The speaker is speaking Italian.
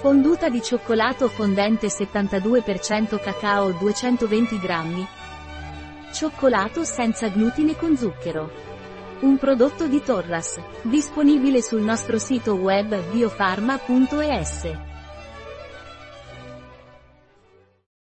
Fonduta di cioccolato fondente 72% cacao 220 grammi. Cioccolato senza glutine con zucchero. Un prodotto di Torras, disponibile sul nostro sito web biofarma.es.